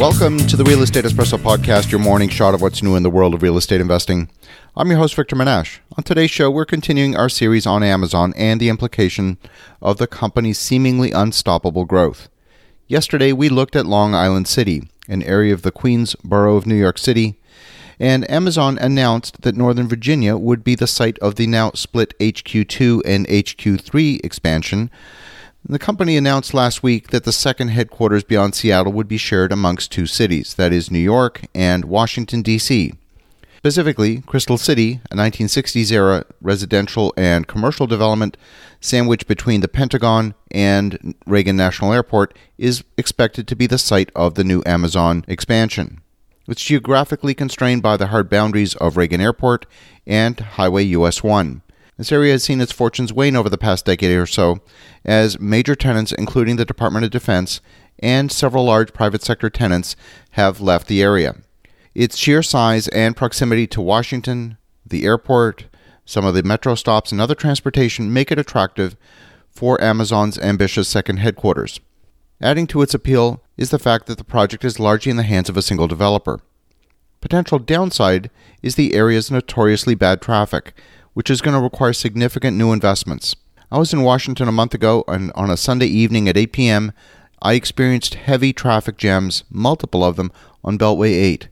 Welcome to the Real Estate Espresso Podcast, your morning shot of what's new in the world of real estate investing. I'm your host, Victor Menasce. On today's show, we're continuing our series on Amazon and the implication of the company's seemingly unstoppable growth. Yesterday, we looked at Long Island City, an area of the Queens borough of New York City, and Amazon announced that Northern Virginia would be the site of the now split HQ2 and HQ3 expansion the company announced last week that the second headquarters beyond Seattle would be shared amongst two cities, that is, New York and Washington, D.C. Specifically, Crystal City, a 1960s era residential and commercial development sandwiched between the Pentagon and Reagan National Airport, is expected to be the site of the new Amazon expansion. It's geographically constrained by the hard boundaries of Reagan Airport and Highway US 1. This area has seen its fortunes wane over the past decade or so, as major tenants, including the Department of Defense and several large private sector tenants, have left the area. Its sheer size and proximity to Washington, the airport, some of the metro stops, and other transportation make it attractive for Amazon's ambitious second headquarters. Adding to its appeal is the fact that the project is largely in the hands of a single developer. Potential downside is the area's notoriously bad traffic, which is going to require significant new investments. I was in Washington a month ago, and on a Sunday evening at 8 p.m., I experienced heavy traffic jams, multiple of them, on Beltway 8.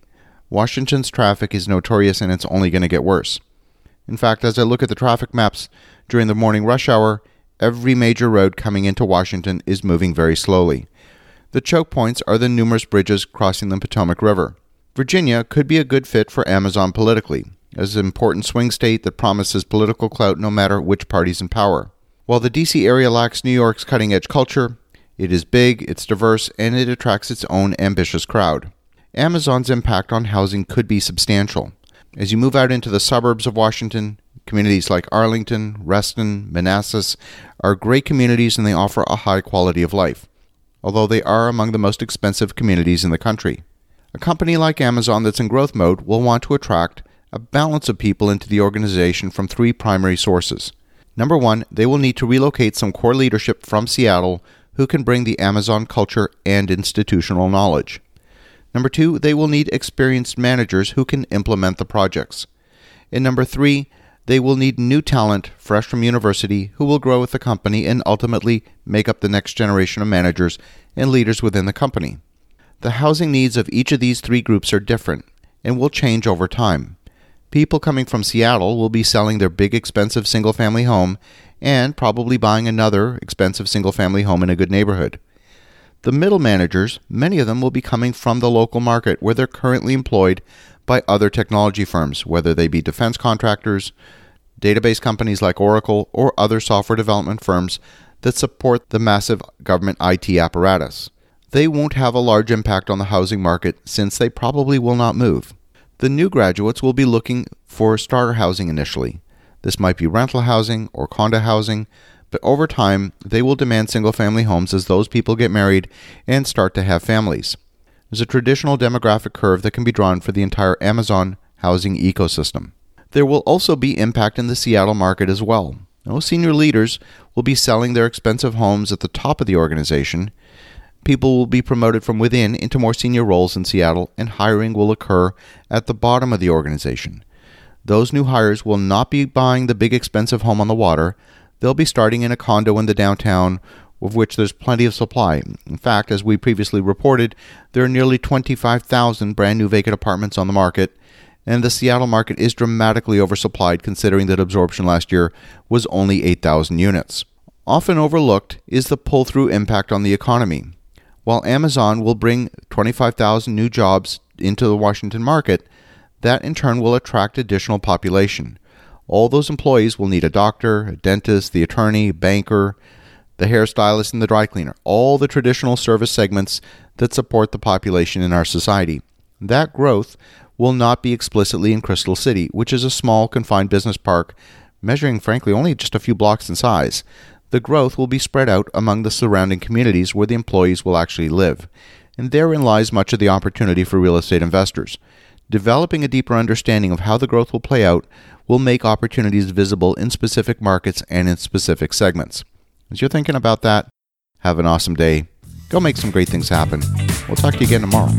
Washington's traffic is notorious and it's only going to get worse. In fact, as I look at the traffic maps during the morning rush hour, every major road coming into Washington is moving very slowly. The choke points are the numerous bridges crossing the Potomac River. Virginia could be a good fit for Amazon politically as an important swing state that promises political clout no matter which party's in power. While the DC area lacks New York's cutting edge culture, it is big, it's diverse, and it attracts its own ambitious crowd. Amazon's impact on housing could be substantial. As you move out into the suburbs of Washington, communities like Arlington, Reston, Manassas are great communities and they offer a high quality of life, although they are among the most expensive communities in the country. A company like Amazon that's in growth mode will want to attract a balance of people into the organization from three primary sources. Number one, they will need to relocate some core leadership from Seattle who can bring the Amazon culture and institutional knowledge. Number two, they will need experienced managers who can implement the projects. And number three, they will need new talent fresh from university who will grow with the company and ultimately make up the next generation of managers and leaders within the company. The housing needs of each of these three groups are different and will change over time. People coming from Seattle will be selling their big expensive single family home and probably buying another expensive single family home in a good neighborhood. The middle managers, many of them will be coming from the local market where they're currently employed by other technology firms, whether they be defense contractors, database companies like Oracle, or other software development firms that support the massive government IT apparatus. They won't have a large impact on the housing market since they probably will not move. The new graduates will be looking for starter housing initially. This might be rental housing or condo housing, but over time they will demand single family homes as those people get married and start to have families. There's a traditional demographic curve that can be drawn for the entire Amazon housing ecosystem. There will also be impact in the Seattle market as well. No senior leaders will be selling their expensive homes at the top of the organization People will be promoted from within into more senior roles in Seattle, and hiring will occur at the bottom of the organization. Those new hires will not be buying the big expensive home on the water. They'll be starting in a condo in the downtown, of which there's plenty of supply. In fact, as we previously reported, there are nearly 25,000 brand new vacant apartments on the market, and the Seattle market is dramatically oversupplied considering that absorption last year was only 8,000 units. Often overlooked is the pull through impact on the economy. While Amazon will bring 25,000 new jobs into the Washington market, that in turn will attract additional population. All those employees will need a doctor, a dentist, the attorney, banker, the hairstylist, and the dry cleaner, all the traditional service segments that support the population in our society. That growth will not be explicitly in Crystal City, which is a small, confined business park measuring, frankly, only just a few blocks in size the growth will be spread out among the surrounding communities where the employees will actually live. And therein lies much of the opportunity for real estate investors. Developing a deeper understanding of how the growth will play out will make opportunities visible in specific markets and in specific segments. As you're thinking about that, have an awesome day. Go make some great things happen. We'll talk to you again tomorrow.